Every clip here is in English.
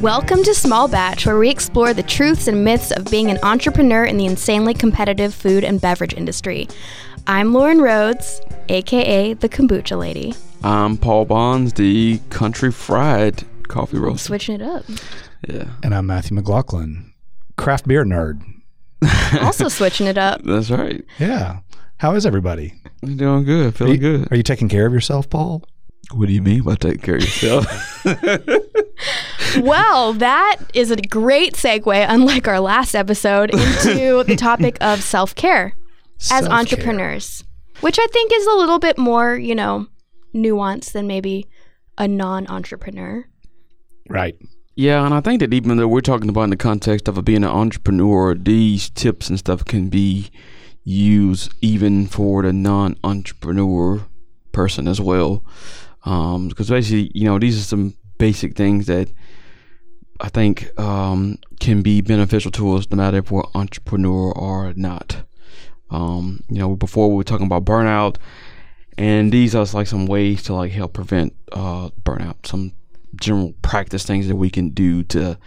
Welcome to Small Batch, where we explore the truths and myths of being an entrepreneur in the insanely competitive food and beverage industry. I'm Lauren Rhodes, aka the Kombucha Lady. I'm Paul Bonds, the country fried coffee roaster. Switching it up. Yeah, And I'm Matthew McLaughlin, craft beer nerd. Also switching it up. that's right. Yeah. How is everybody? Doing good, Are feeling you, good. Are you taking care of yourself, Paul? What do you mean by taking care of yourself? Well, that is a great segue, unlike our last episode, into the topic of self care as entrepreneurs, which I think is a little bit more, you know, nuanced than maybe a non entrepreneur. Right. yeah, and I think that even though we're talking about in the context of being an entrepreneur, these tips and stuff can be used even for the non-entrepreneur person as well. Um, because basically, you know, these are some basic things that I think um, can be beneficial to us no matter if we're entrepreneur or not. Um, you know, before we were talking about burnout, and these are like some ways to like help prevent uh, burnout. Some general practice things that we can do to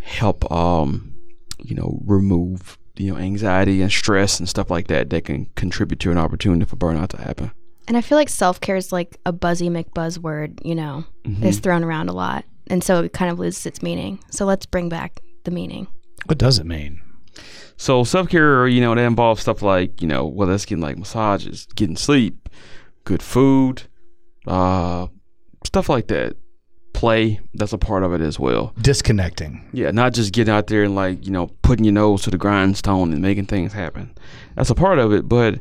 help, um, you know, remove you know anxiety and stress and stuff like that that can contribute to an opportunity for burnout to happen. And I feel like self care is like a buzzy McBuzzword, you know, Mm-hmm. is thrown around a lot. And so it kind of loses its meaning. So let's bring back the meaning. What does it mean? So self care, you know, that involves stuff like, you know, whether it's getting like massages, getting sleep, good food, uh, stuff like that. Play, that's a part of it as well. Disconnecting. Yeah, not just getting out there and like, you know, putting your nose to the grindstone and making things happen. That's a part of it, but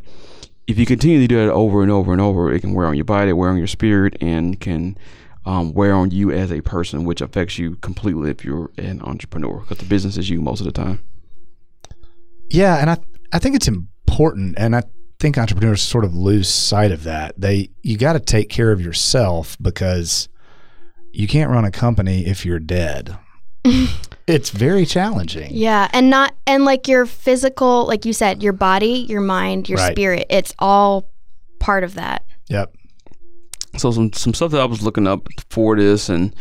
if you continue to do that over and over and over, it can wear on your body, wear on your spirit, and can um, wear on you as a person, which affects you completely if you're an entrepreneur, because the business is you most of the time. Yeah, and I I think it's important and I think entrepreneurs sort of lose sight of that. They you got to take care of yourself because you can't run a company if you're dead. it's very challenging. Yeah. And not, and like your physical, like you said, your body, your mind, your Right. spirit, it's all part of that. Yep. so some some stuff that I was looking up for this, and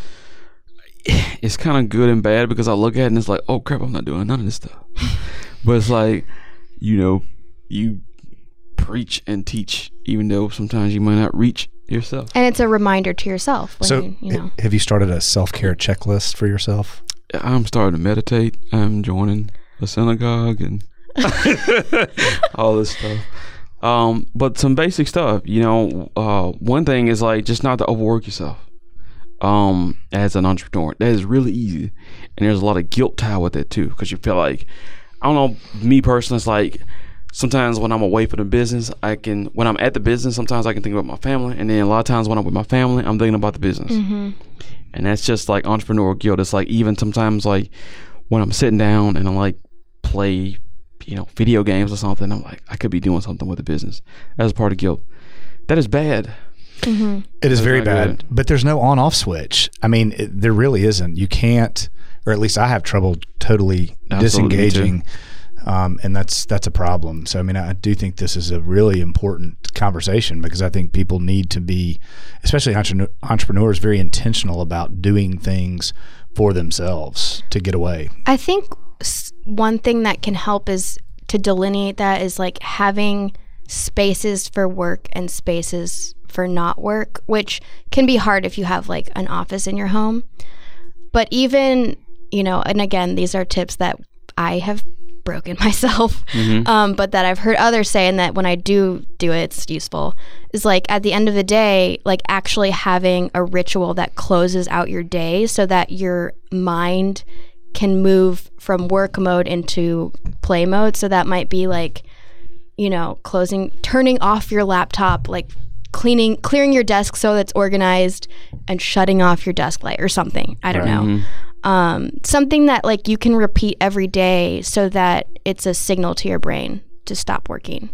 it's kind of good and bad because I look at it and it's like, oh crap, I'm not doing none of this stuff. but it's like, you know, you preach and teach, even though sometimes you might not reach yourself. And it's a reminder to yourself when So you, you know. have you started a self-care checklist for yourself? I'm starting to meditate. I'm joining a synagogue and all this stuff. Um, but some basic stuff, you know. Uh, one thing is like just not to overwork yourself. Um, as an entrepreneur, that is really easy, and there's a lot of guilt tied with it too, because you feel like, I don't know, me personally, it's like sometimes when I'm away from the business, I can when I'm at the business, sometimes I can think about my family, and then a lot of times when I'm with my family, I'm thinking about the business Mm-hmm. and that's just like entrepreneurial guilt. It's like even sometimes like when I'm sitting down and I'm like play, you know, video games or something. I'm like I could be doing something with the business. That's part of guilt. That is bad. Mm-hmm. It is That's very bad, good. but there's no on-off switch. I mean, it, there really isn't. You can't, or at least I have trouble totally Absolutely, me too. disengaging, um, and that's that's a problem. So, I mean, I do think this is a really important conversation because I think people need to be, especially entre- entrepreneurs, very intentional about doing things for themselves to get away. I think one thing that can help is to delineate that is like having spaces for work and spaces for not work, which can be hard if you have like an office in your home. But even, you know, and again, these are tips that I have broken myself, um, but that I've heard others say, and that when I do do it, it's useful. Is like at the end of the day, like actually having a ritual that closes out your day so that your mind can move from work mode into play mode. So that might be like, you know, closing, turning off your laptop, like cleaning, clearing your desk so that's organized, and shutting off your desk light or something. I don't know. Um, something that like you can repeat every day so that it's a signal to your brain to stop working.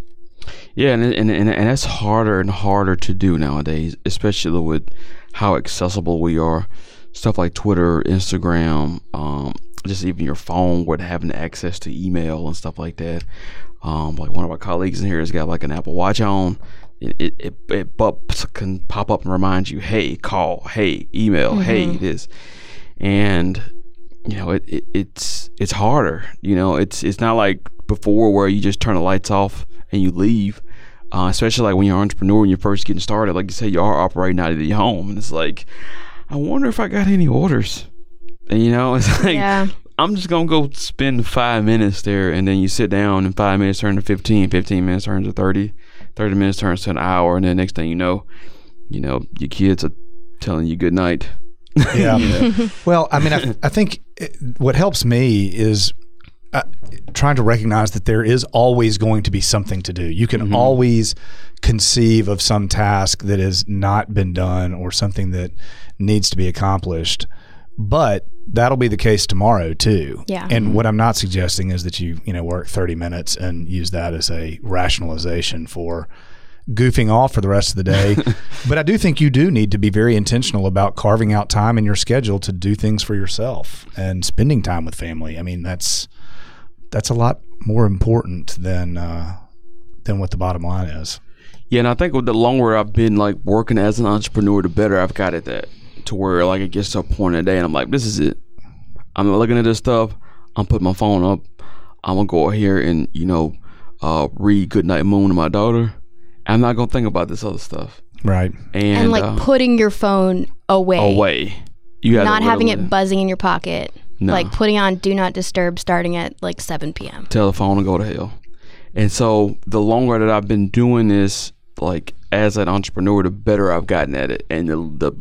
Yeah, and, and and and that's harder and harder to do nowadays, especially with how accessible we are. Stuff like Twitter, Instagram, um, just even your phone, with having access to email and stuff like that. Um, like one of our colleagues in here has got like an Apple Watch on. It it it, it bups can pop up and remind you, hey, call, hey, email, hey, this, and you know, it, it it's it's harder. You know, it's it's not like before where you just turn the lights off and you leave. Uh, especially like when you're an entrepreneur and you're first getting started, like you say, you are operating out of your home, and it's like, I wonder if I got any orders. And you know, it's like Yeah. I'm just gonna go spend five minutes there, and then you sit down, and five minutes turn to 15, 15 minutes turns to 30, 30 minutes turns to an hour, and then next thing you know, you know, your kids are telling you good night. Yeah. well, I mean, I, I think it, what helps me is uh, trying to recognize that there is always going to be something to do. You can always conceive of some task that has not been done or something that needs to be accomplished, but that'll be the case tomorrow too. Yeah. And what I'm not suggesting is that you, you know, work 30 minutes and use that as a rationalization for goofing off for the rest of the day. but I do think you do need to be very intentional about carving out time in your schedule to do things for yourself and spending time with family. I mean, that's that's a lot more important than uh, than what the bottom line is. Yeah, and I think the longer I've been like working as an entrepreneur, the better I've got at that. To where like it gets to a point in the day, and I'm like, this is it. I'm looking at this stuff. I'm putting my phone up. I'm gonna go out here and you know uh, read Goodnight Moon to my daughter. I'm not gonna think about this other stuff. Right. And, And, like uh, putting your phone away. away. You got Not having it buzzing in your pocket. No. Like putting on do not disturb starting at like 7 p.m. tell the phone to go to hell. And so the longer that I've been doing this, like as an entrepreneur, the better I've gotten at it. And the, the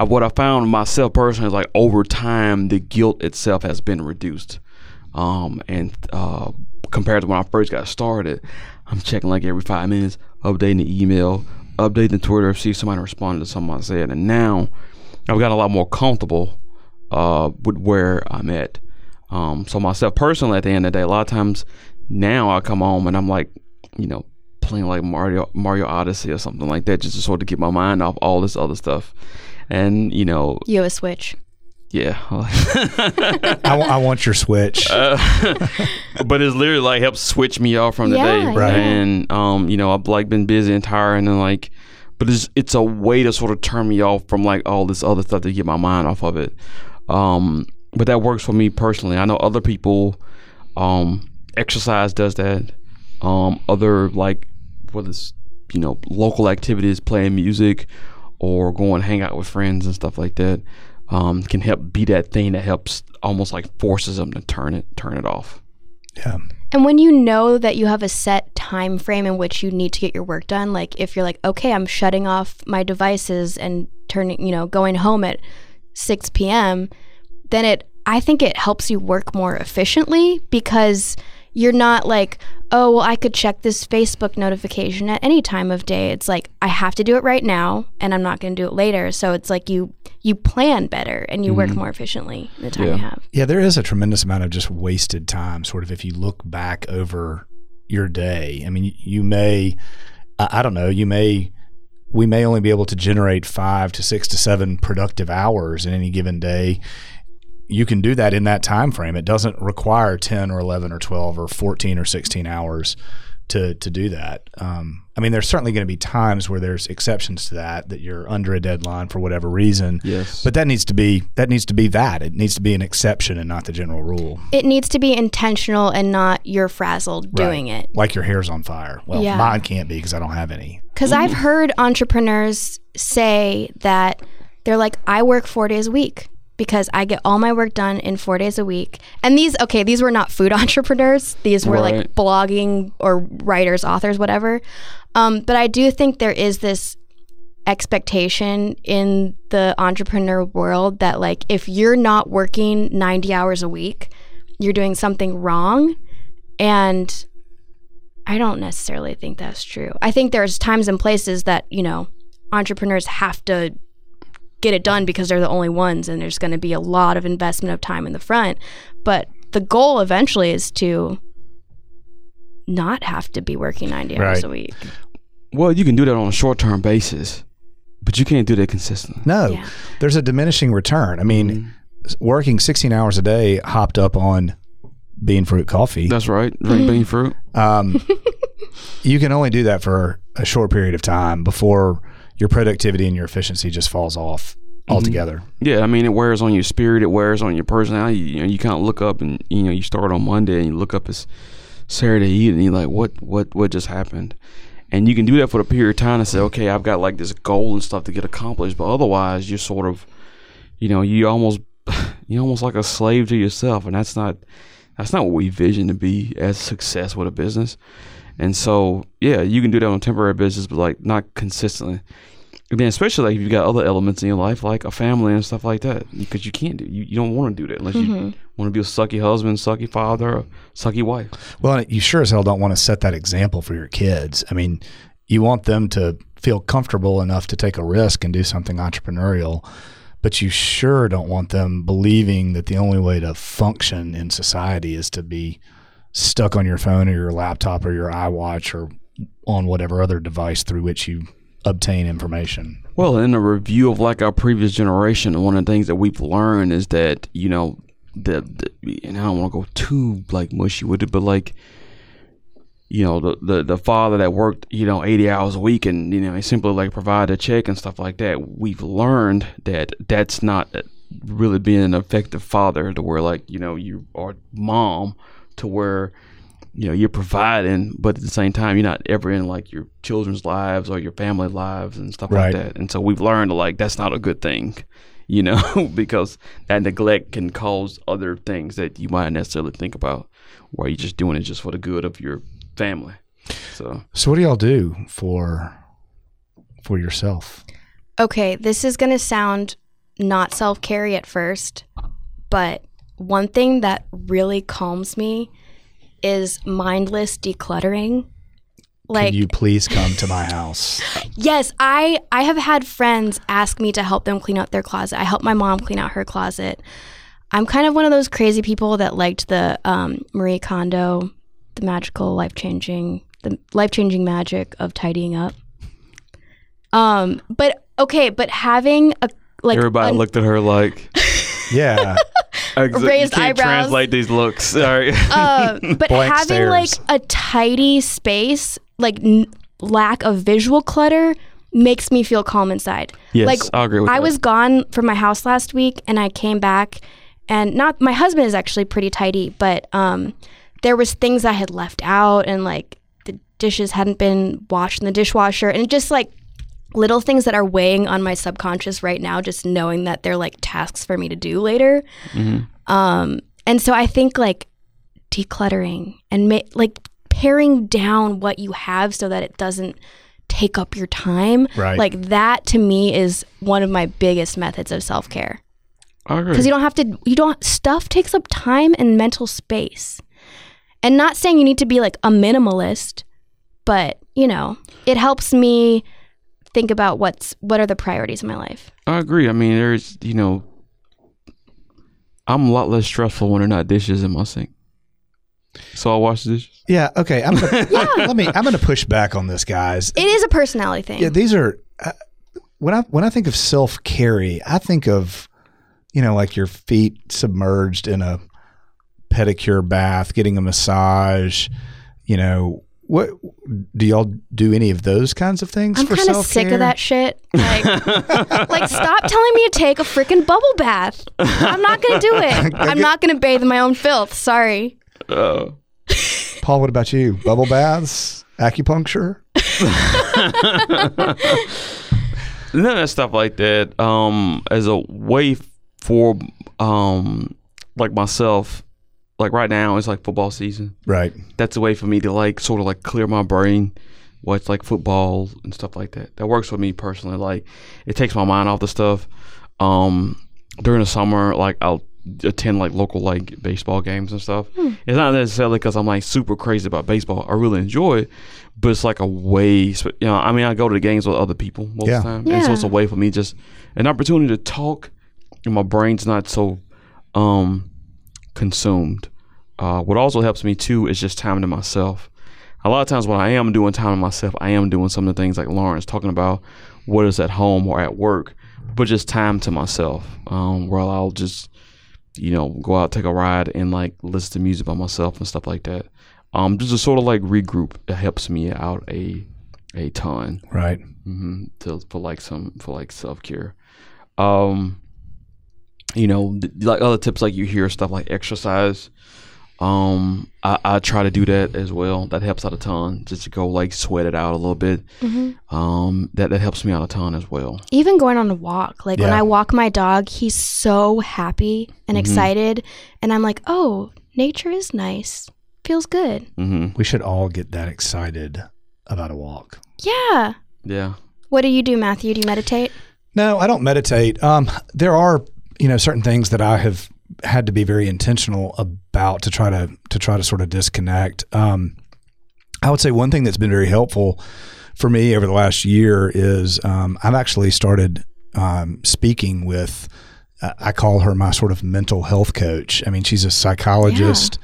uh, what I found myself personally is like over time, the guilt itself has been reduced. Um, and uh, compared to when I first got started, I'm checking like every five minutes, updating the email, updating the Twitter, see if somebody responded to something I said. And now I've got a lot more comfortable uh, with where I'm at. Um, so myself personally, at the end of the day, a lot of times now I come home and I'm like, you know, playing like Mario Mario Odyssey or something like that, just to sort of get my mind off all this other stuff. And you know, You a switch. Yeah, I, I want your switch. Uh, but it's literally like helps switch me off from the Yeah, day. Right. And um, you know, I've like been busy and tired and then like but it's it's a way to sort of turn me off from like all this other stuff to get my mind off of it. Um, but that works for me personally. I know other people um exercise does that. Um, other like whether it's you know, local activities, playing music or going hang out with friends and stuff like that. Um, can help be that thing that helps almost like forces them to turn it turn it off. yeah. And when you know that you have a set time frame in which you need to get your work done, like if you're like, okay, I'm shutting off my devices and turning, you know, going home at 6 p.m., then it, I think it helps you work more efficiently because you're not like, oh, well, I could check this Facebook notification at any time of day. It's like, I have to do it right now and I'm not going to do it later. So it's like you, you plan better and you work mm-hmm. more efficiently the time Yeah. you have. Yeah, there is a tremendous amount of just wasted time, sort of, if you look back over your day. I mean, you may, I I don't know, you may, we may only be able to generate five to six to seven productive hours in any given day. You can do that in that time frame. It doesn't require 10 or 11 or 12 or 14 or 16 hours to, to do that. Um, I mean, there's certainly going to be times where there's exceptions to that, that you're under a deadline for whatever reason. Yes. But that needs to be that needs to be that. It needs to be an exception and not the general rule. It needs to be intentional and not you're frazzled doing it. Like your hair's on fire. Well, Yeah. mine can't be because I don't have any. Because I've heard entrepreneurs say that they're like, I work four days a week because I get all my work done in four days a week. And these, okay, these were not food entrepreneurs. These were like blogging or writers, authors, whatever. Um, but I do think there is this expectation in the entrepreneur world that like if you're not working 90 hours a week, you're doing something wrong. And I don't necessarily think that's true. I think there's times and places that, you know, entrepreneurs have to get it done because they're the only ones and there's going to be a lot of investment of time in the front. But the goal eventually is to not have to be working 90 hours Right. a week. Well, you can do that on a short term basis, but you can't do that consistently. No, Yeah. there's a diminishing return. I mean, s- working 16 hours a day hopped up on bean fruit coffee. That's right. Drink bean fruit. Um, you can only do that for a short period of time before your productivity and your efficiency just falls off mm-hmm. altogether. Yeah, I mean, it wears on your spirit. It wears on your personality. You know, you kind of look up and you know you start on Monday and you look up it's Saturday evening. And you're like, what, what, what just happened? And you can do that for a period of time and say, okay, I've got like this goal and stuff to get accomplished. But otherwise, you're sort of, you know, you almost, you almost like a slave to yourself, and that's not, that's not what we vision to be as success with a business. And so, yeah, you can do that on a temporary business, but like not consistently. And then especially like if you've got other elements in your life, like a family and stuff like that, because you can't do, you, you don't want to do that unless you mm-hmm. want to be a sucky husband, sucky father, or sucky wife. Well, you sure as hell don't want to set that example for your kids. I mean, you want them to feel comfortable enough to take a risk and do something entrepreneurial, but you sure don't want them believing that the only way to function in society is to be stuck on your phone or your laptop or your iWatch or on whatever other device through which you obtain information. Well, in a review of like our previous generation, one of the things that we've learned is that you know the, the and I don't want to go too like mushy with it, but like you know the, the the father that worked you know 80 hours a week and you know he simply like provide a check and stuff like that we've learned that that's not really being an effective father to where like you know you are mom to where you know you're providing but at the same time you're not ever in like your children's lives or your family lives and stuff Right. like that and so we've learned like that's not a good thing you know because that neglect can cause other things that you might not necessarily think about where you're just doing it just for the good of your family so So, what do y'all do for for yourself? Okay, this is going to sound not self care at first, but one thing that really calms me is mindless decluttering. Like, Can you please come to my house? yes, I I have had friends ask me to help them clean out their closet. I helped my mom clean out her closet. I'm kind of one of those crazy people that liked the um, Marie Kondo, the magical, life changing, the life changing magic of tidying up. Um, but okay, but having a like everybody an- looked at her like Yeah. Exa- you can't eyebrows. translate these looks sorry uh, but Blank having stares. like a tidy space, like n- lack of visual clutter, makes me feel calm inside. yes like i agree with I that. was gone from my house last week, and I came back, and not my husband is actually pretty tidy, but um, there was things I had left out, and like the dishes hadn't been washed in the dishwasher, and it just like little things that are weighing on my subconscious right now, just knowing that they're like tasks for me to do later. Um, and so I think like decluttering and ma- like paring down what you have so that it doesn't take up your time. Right. Like that to me is one of my biggest methods of self care because you don't have to. You don't stuff takes up time and mental space. And not saying you need to be like a minimalist, but you know, it helps me think about what's what are the priorities in my life. I agree. I mean, there's, you know, I'm a lot less stressful when there are not dishes in my sink. So I wash the dishes. Yeah. Okay. I'm gonna, let me. I'm going to push back on this, guys. It is a personality thing. Yeah, these are uh, when I when I think of self carry, I think of you know like your feet submerged in a pedicure bath, getting a massage. You know what? Do y'all do any of those kinds of things? I'm for kind of sick of that shit. Like, like, stop telling me to take a freaking bubble bath. I'm not gonna do it. I'm not gonna bathe in my own filth. Sorry. Uh, Paul, what about you? Bubble baths, acupuncture. none of that stuff like that. Um, as a way for um, like myself, like right now it's like football season. Right. That's a way for me to like sort of like clear my brain, watch like football and stuff like that. That works for me personally. Like it takes my mind off the stuff. Um, during the summer, like I'll attend like local like baseball games and stuff. It's not necessarily because I'm like super crazy about baseball. I really enjoy it, but it's like a way. You know, I mean, I go to the games with other people most Yeah. of the time, and so it's a way for me just an opportunity to talk, and my brain's not so um consumed. Uh, what also helps me too is just time to myself. A lot of times when I am doing time to myself, I am doing some of the things like Lauren's talking about what is at home or at work, but just time to myself. Um, where I'll just, you know, go out, take a ride, and like listen to music by myself and stuff like that. Um, just to sort of like regroup. It helps me out a a ton Right. hmm to for like some for like self care. Um, you know, th- like other tips, like you hear stuff like exercise. Um, I, I try to do that as well. That helps out a ton. Just to go like sweat it out a little bit. Mm-hmm. Um, that that helps me out a ton as well. Even going on a walk, like when I walk my dog, he's so happy and Mhm. excited, and I'm like, oh, nature is nice, feels good. hmm We should all get that excited about a walk. Yeah. Yeah. What do you do, Matthew? Do you meditate? No, I don't meditate. Um, there are, you know, certain things that I have had to be very intentional about to try to to try to sort of disconnect. Um, I would say one thing that's been very helpful for me over the last year is um, I've actually started um, speaking with. Uh, I call her my sort of mental health coach. I mean, she's a psychologist,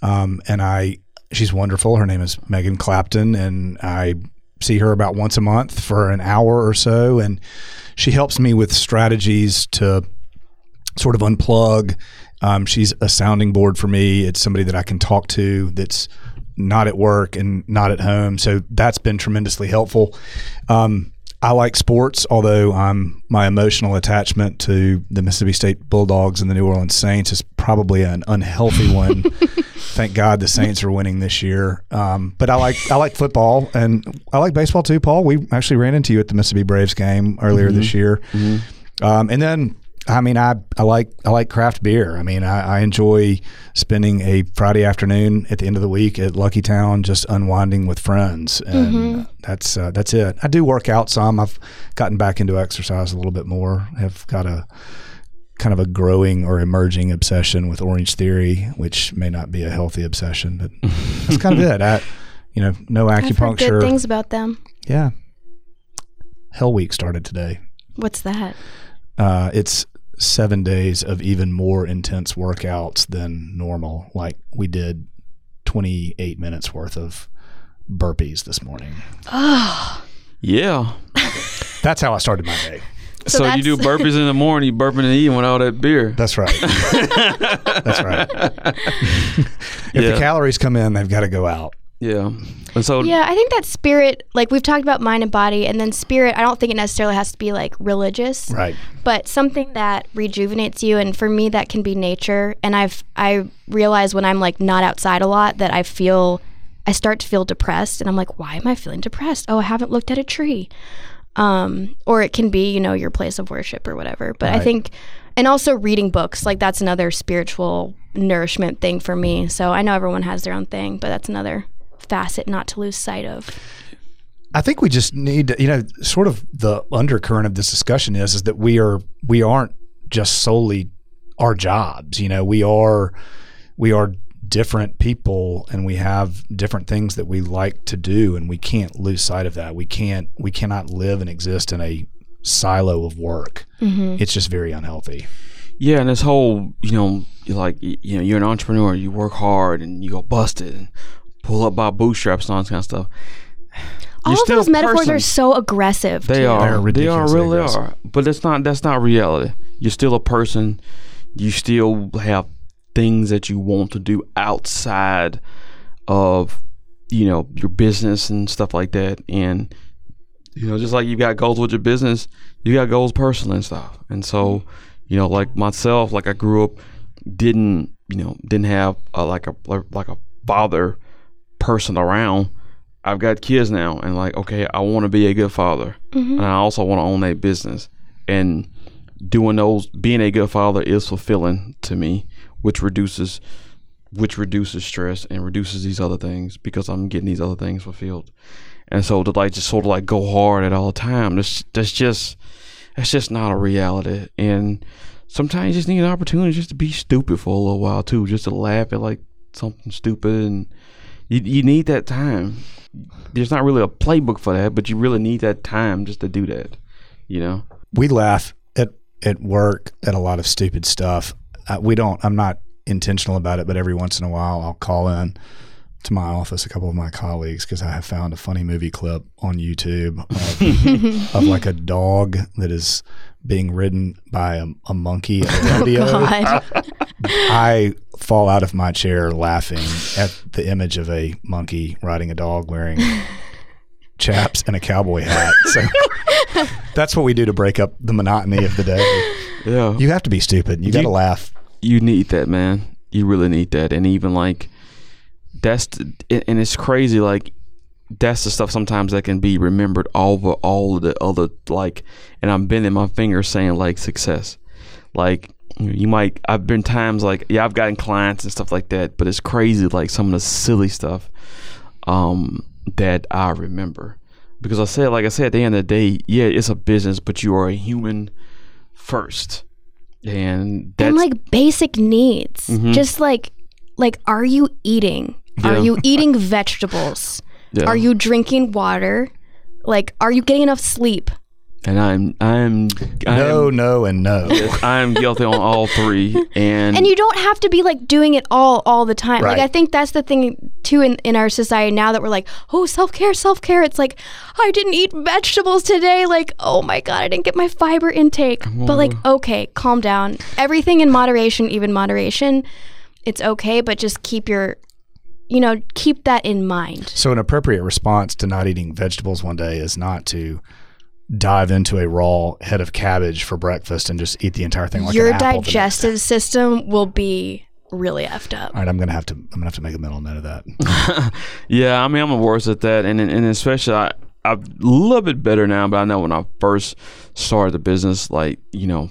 um, and I she's wonderful. Her name is Megan Clapton, and I see her about once a month for an hour or so, and she helps me with strategies to sort of unplug. Um, she's a sounding board for me. It's somebody that I can talk to that's not at work and not at home. So that's been tremendously helpful. Um, I like sports, although um, my emotional attachment to the Mississippi State Bulldogs and the New Orleans Saints is probably an unhealthy one. Thank God the Saints are winning this year. Um, but I like I like football and I like baseball too, Paul. We actually ran into you at the Mississippi Braves game earlier this year. Um, and then I mean I, I like I like craft beer. I mean I, I enjoy spending a Friday afternoon at the end of the week at Lucky Town just unwinding with friends and that's uh, that's it. I do work out some. I've gotten back into exercise a little bit more. Have got a kind of a growing or emerging obsession with Orange Theory, which may not be a healthy obsession, but that's kind of it. I, you know, no acupuncture. good things about them. Yeah. Hell Week started today. What's that? Uh, it's seven days of even more intense workouts than normal. Like we did 28 minutes worth of burpees this morning. Oh, Yeah. That's how I started my day. So So, you do burpees in the morning, you burping and eating with all that beer. That's right. That's right. if Yeah. the calories come in, they've got to go out. Yeah. And so yeah. I think that spirit, like we've talked about mind and body, and then spirit. I don't think it necessarily has to be like religious, Right. but something that rejuvenates you. And for me, that can be nature. And I've I realize when I'm like not outside a lot that I feel I start to feel depressed, and I'm like, why am I feeling depressed? Oh, I haven't looked at a tree. Um, or it can be, you know, your place of worship or whatever. But I think, and also reading books, like that's another spiritual nourishment thing for me. So I know everyone has their own thing, but that's another facet not to lose sight of. I think we just need to, you know, sort of the undercurrent of this discussion is is that we are we aren't just solely our jobs. You know, we are we are different people and we have different things that we like to do and we can't lose sight of that. We can't we cannot live and exist in a silo of work. Mm-hmm. It's just very unhealthy. Yeah, and this whole, you know, like, you know, you're an entrepreneur, you work hard and you go busted and pull up by bootstraps and all this kind of stuff. All You're of those metaphors person. are so aggressive. They too. are. They're They are really aggressive. are. But that's not that's not reality. You're still a person. You still have things that you want to do outside of, you know, your business and stuff like that. And you know, just like you got goals with your business, you got goals personally and stuff. And so, you know, like myself, like I grew up, didn't you know, didn't have a, like a like a father person around. I've got kids now, and like, okay, I want to be a good father, Mhm. and I also want to own a business. And doing those, being a good father, is fulfilling to me, which reduces, which reduces stress and reduces these other things because I'm getting these other things fulfilled. And so to like just sort of like go hard at all the time, that's that's just that's just not a reality. And sometimes you just need an opportunity just to be stupid for a little while too, just to laugh at like something stupid and you you need that time. There's not really a playbook for that, but you really need that time just to do that. You know? we laugh at at work at a lot of stupid stuff. Uh, we don't. I'm not intentional about it, but every once in a while, I'll call in to my office a couple of my colleagues because I have found a funny movie clip on YouTube of, of like a dog that is being ridden by a, a monkey at a rodeo. God. I fall out of my chair laughing at the image of a monkey riding a dog wearing chaps and a cowboy hat. So that's what we do to break up the monotony of the day. Yeah. You have to be stupid. You got to laugh. you need that man you really need that and even like that's and it's crazy like that's the stuff sometimes that can be remembered over all of the other like and i'm bending my fingers saying like success like you might i've been times like yeah i've gotten clients and stuff like that but it's crazy like some of the silly stuff um that i remember because i said like i said at the end of the day yeah it's a business but you are a human first and that's and like basic needs. Mhm. Just like like are you eating? Are you eating vegetables? Yeah. Are you drinking water? Like are you getting enough sleep? And I'm I'm I No, am, no, and no. yes, I am guilty on all three, and, And you don't have to be like doing it all all the time. Like I think that's the thing too in, in our society now that we're like, oh self care, self care. It's like I didn't eat vegetables today. Like oh my god, I didn't get my fiber intake. But like okay, calm down. Everything in moderation, even moderation, it's okay. But just keep your, you know, keep that in mind. So, an appropriate response to not eating vegetables one day is not to dive into a raw head of cabbage for breakfast and just eat the entire thing like your an apple. digestive system will be really effed up. All right, I'm gonna have to. I'm gonna have to make a mental note of that. yeah, I mean I'm the worst at that, and and especially I I'm a little bit better now, but I know when I first started the business, like you know,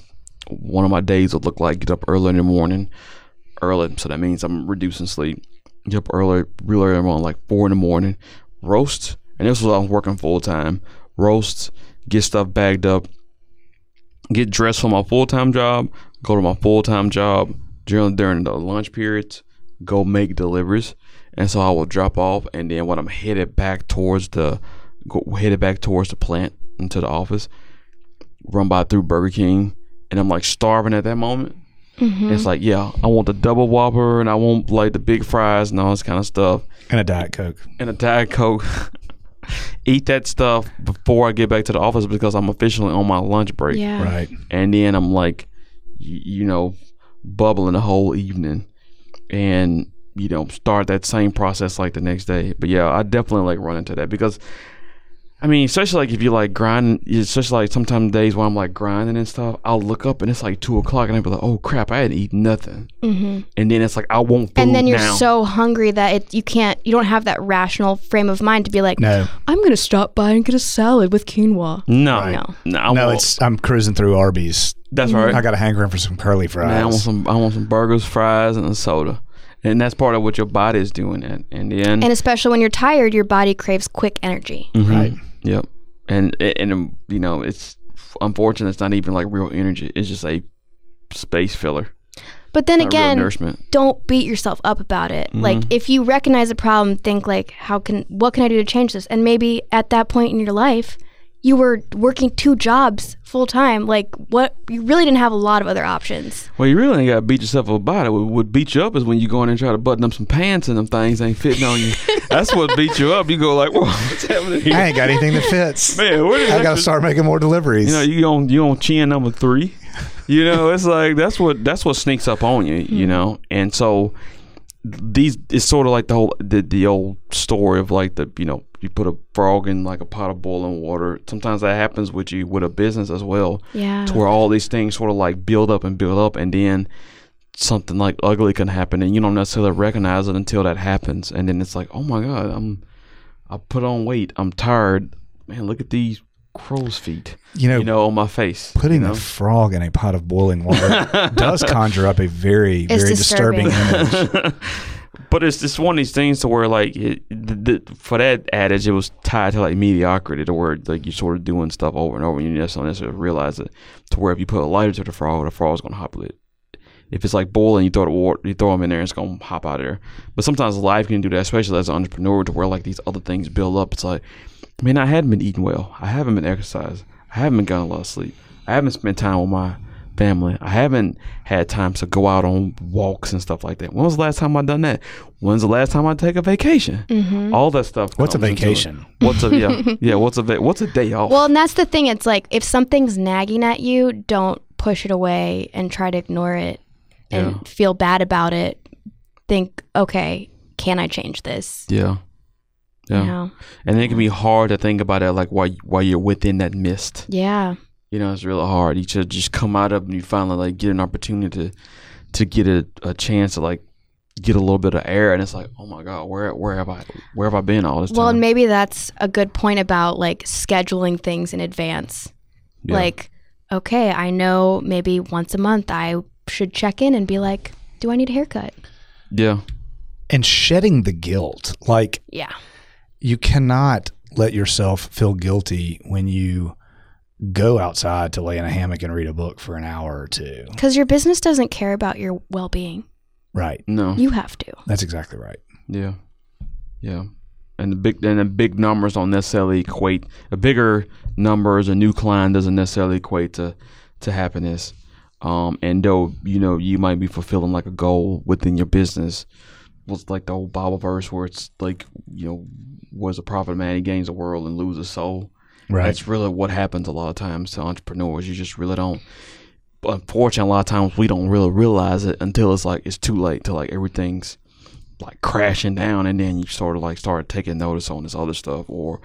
one of my days would look like get up early in the morning, early, so that means I'm reducing sleep. Get up early, real early in the morning, like four in the morning, roast, and this was I was working full time. Roast, get stuff bagged up, get dressed for my full time job, go to my full time job during during the lunch periods, go make deliveries, and so I will drop off, and then when I'm headed back towards the go, headed back towards the plant into the office, run by through Burger King, and I'm like starving at that moment. Mm-hmm. It's like, yeah, I want the double whopper, and I want like the big fries and all this kind of stuff, And a diet coke. and a diet coke. Eat that stuff before I get back to the office because I'm officially on my lunch break Yeah. Right. and then I'm like, y- you know, bubbling the whole evening, and you know, start that same process like the next day. But yeah, I definitely like run into that because, I mean, especially like if you like grinding, especially like sometimes days when I'm like grinding and stuff, I'll look up and it's like two o'clock, and I'll be like, oh crap, I hadn't eaten nothing, hmm and then it's like I won't And then you're now. so hungry that it, you can't, you don't have that rational frame of mind to be like, No, I'm going to stop by and get a salad with quinoa. no, Right. no, No. I no it's, I'm cruising through Arby's. that's right. I got a hankering for some curly fries. Man, I want some. I want some burgers, fries, and a soda, and that's part of what your body is doing. in the end. And especially when you're tired, your body craves quick energy. Mhm. Right. Yep. And and um, you know it's unfortunate. It's not even like real energy. It's just a space filler. But then again, don't beat yourself up about it. Like Mhm. if you recognize a problem, think like, how can, what can I do to change this? And maybe at that point in your life, you were working two jobs full time. Like what, you really didn't have a lot of other options. Well, you really ain't got to beat yourself up about it. What would beat you up is when you go in and try to button up some pants and them things ain't fitting on you. That's what beats you up. You go like, "Whoa, what's happening here, I ain't got anything that fits. man? What is I got to start making more deliveries. You know, you on you on chin number three. You know, it's like that's what that's what sneaks up on you. You mm-hmm. know, and so these it's sort of like the whole the, the old story of like the you know you put a frog in like a pot of boiling water. Sometimes that happens with you with a business as well, Yeah. to where all these things sort of like build up and build up, and then something like ugly can happen, and you don't necessarily recognize it until that happens, and then it's like, oh my god, I'm I put on weight, I'm tired, man. Look at these crow's feet you know, you know, on my face. putting you know? a frog in a pot of boiling water does conjure up a very, It's very disturbing, disturbing. image. but it's just one of these things to where like it, the, the, for that adage, it was tied to like mediocrity, to where like you're sort of doing stuff over and over, and you just don't necessarily realize it. To where if you put a lighter to the frog, the frog's gonna hop it. If it's like boiling, you throw the water, you throw them in there, and it's gonna hop out of there. But sometimes life can do that, especially as an entrepreneur, to where like these other things build up. It's like, man, I hadn't been eating well. I haven't been exercising. I haven't been getting a lot of sleep. I haven't spent time with my family. I haven't had time to go out on walks and stuff like that. When was the last time I done that? When's the last time I take a vacation? Mm-hmm. All that stuff. What's a comes into it. vacation? What's a yeah yeah? What's a va- what's a day off? Well, and that's the thing. It's like if something's nagging at you, don't push it away and try to ignore it and Yeah. feel bad about it. Think, okay, can I change this? yeah, Yeah. You know? And it can be hard to think about it like while while you're within that mist. Yeah. You know, it's really hard. You should just come out of and you finally like get an opportunity to to get a, a chance to like get a little bit of air and it's like, oh my God, where where have I where have I been all this time? Well, and maybe that's a good point about like scheduling things in advance. Yeah. Like, okay, I know maybe once a month I should check in and be like, do I need a haircut? yeah. And shedding the guilt. Like Yeah. you cannot let yourself feel guilty when you go outside to lay in a hammock and read a book for an hour or two. Because your business doesn't care about your well being. Right. No. You have to. That's exactly right. Yeah, yeah, and the big and the big numbers don't necessarily equate. A bigger numbers, a new client doesn't necessarily equate to to happiness. Um, and though you know you might be fulfilling like a goal within your business, was like the old Bible verse where it's like you know, was a profit man he gains the world and loses soul. Right. That's really what happens a lot of times to entrepreneurs. You just really don't. Unfortunately, a lot of times we don't really realize it until it's like it's too late. To like everything's like crashing down, and then you sort of like start taking notice on this other stuff, or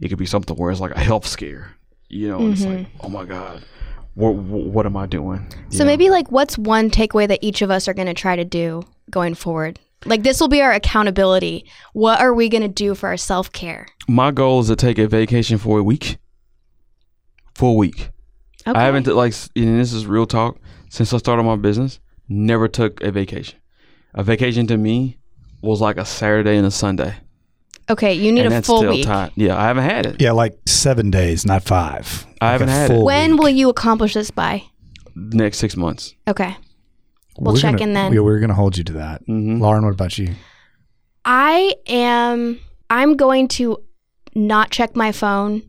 it could be something where it's like a health scare. You know, and it's like, mm-hmm. oh my god, what what am I doing? So know? maybe like what's one takeaway that each of us are going to try to do going forward? Like this will be our accountability. What are we going to do for our self care? my goal is to take a vacation for a week. For a week. Okay. I haven't like, and this is real talk. Since I started my business, never took a vacation. A vacation to me was like a Saturday and a Sunday, okay, you need and a that's full still week. time. Yeah, I haven't had it. Yeah, like seven days, not five. I Like haven't a had it. When week. will you accomplish this by? Next six months. Okay. We'll We're check gonna- in then. Yeah, we're going to hold you to that. Mm-hmm. Lauren, what about you? I am I'm going to not check my phone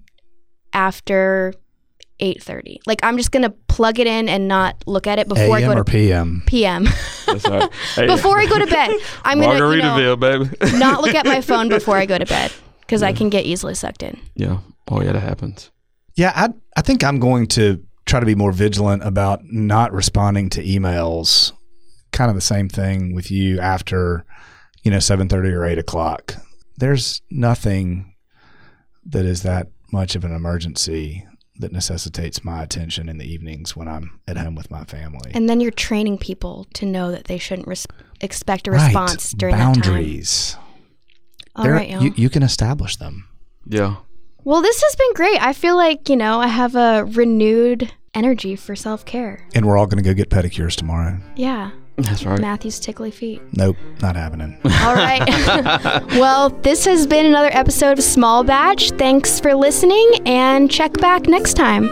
after 8:30. Like I'm just going to plug it in and not look at it before I go or to PM? PM. That's. Hey, before I go to bed. I'm going to you know, baby. not look at my phone before I go to bed because I can get easily sucked in. yeah. Oh yeah, that happens. Yeah, I I think I'm going to try to be more vigilant about not responding to emails. Kind of the same thing with you after, you know, seven thirty or eight o'clock. There's nothing that is that much of an emergency that necessitates my attention in the evenings when I'm at home with my family. And then you're training people to know that they shouldn't res- expect a Right. response during that time. boundaries. All They're- right, y'all. you, you can establish them. Yeah. well, this has been great. I feel like, you know, I have a renewed energy for self-care. And we're all going to go get pedicures tomorrow. Yeah. That's right. Matthew's tickly feet. Nope, not happening. All right. well, this has been another episode of Small Batch. Thanks for listening and check back next time.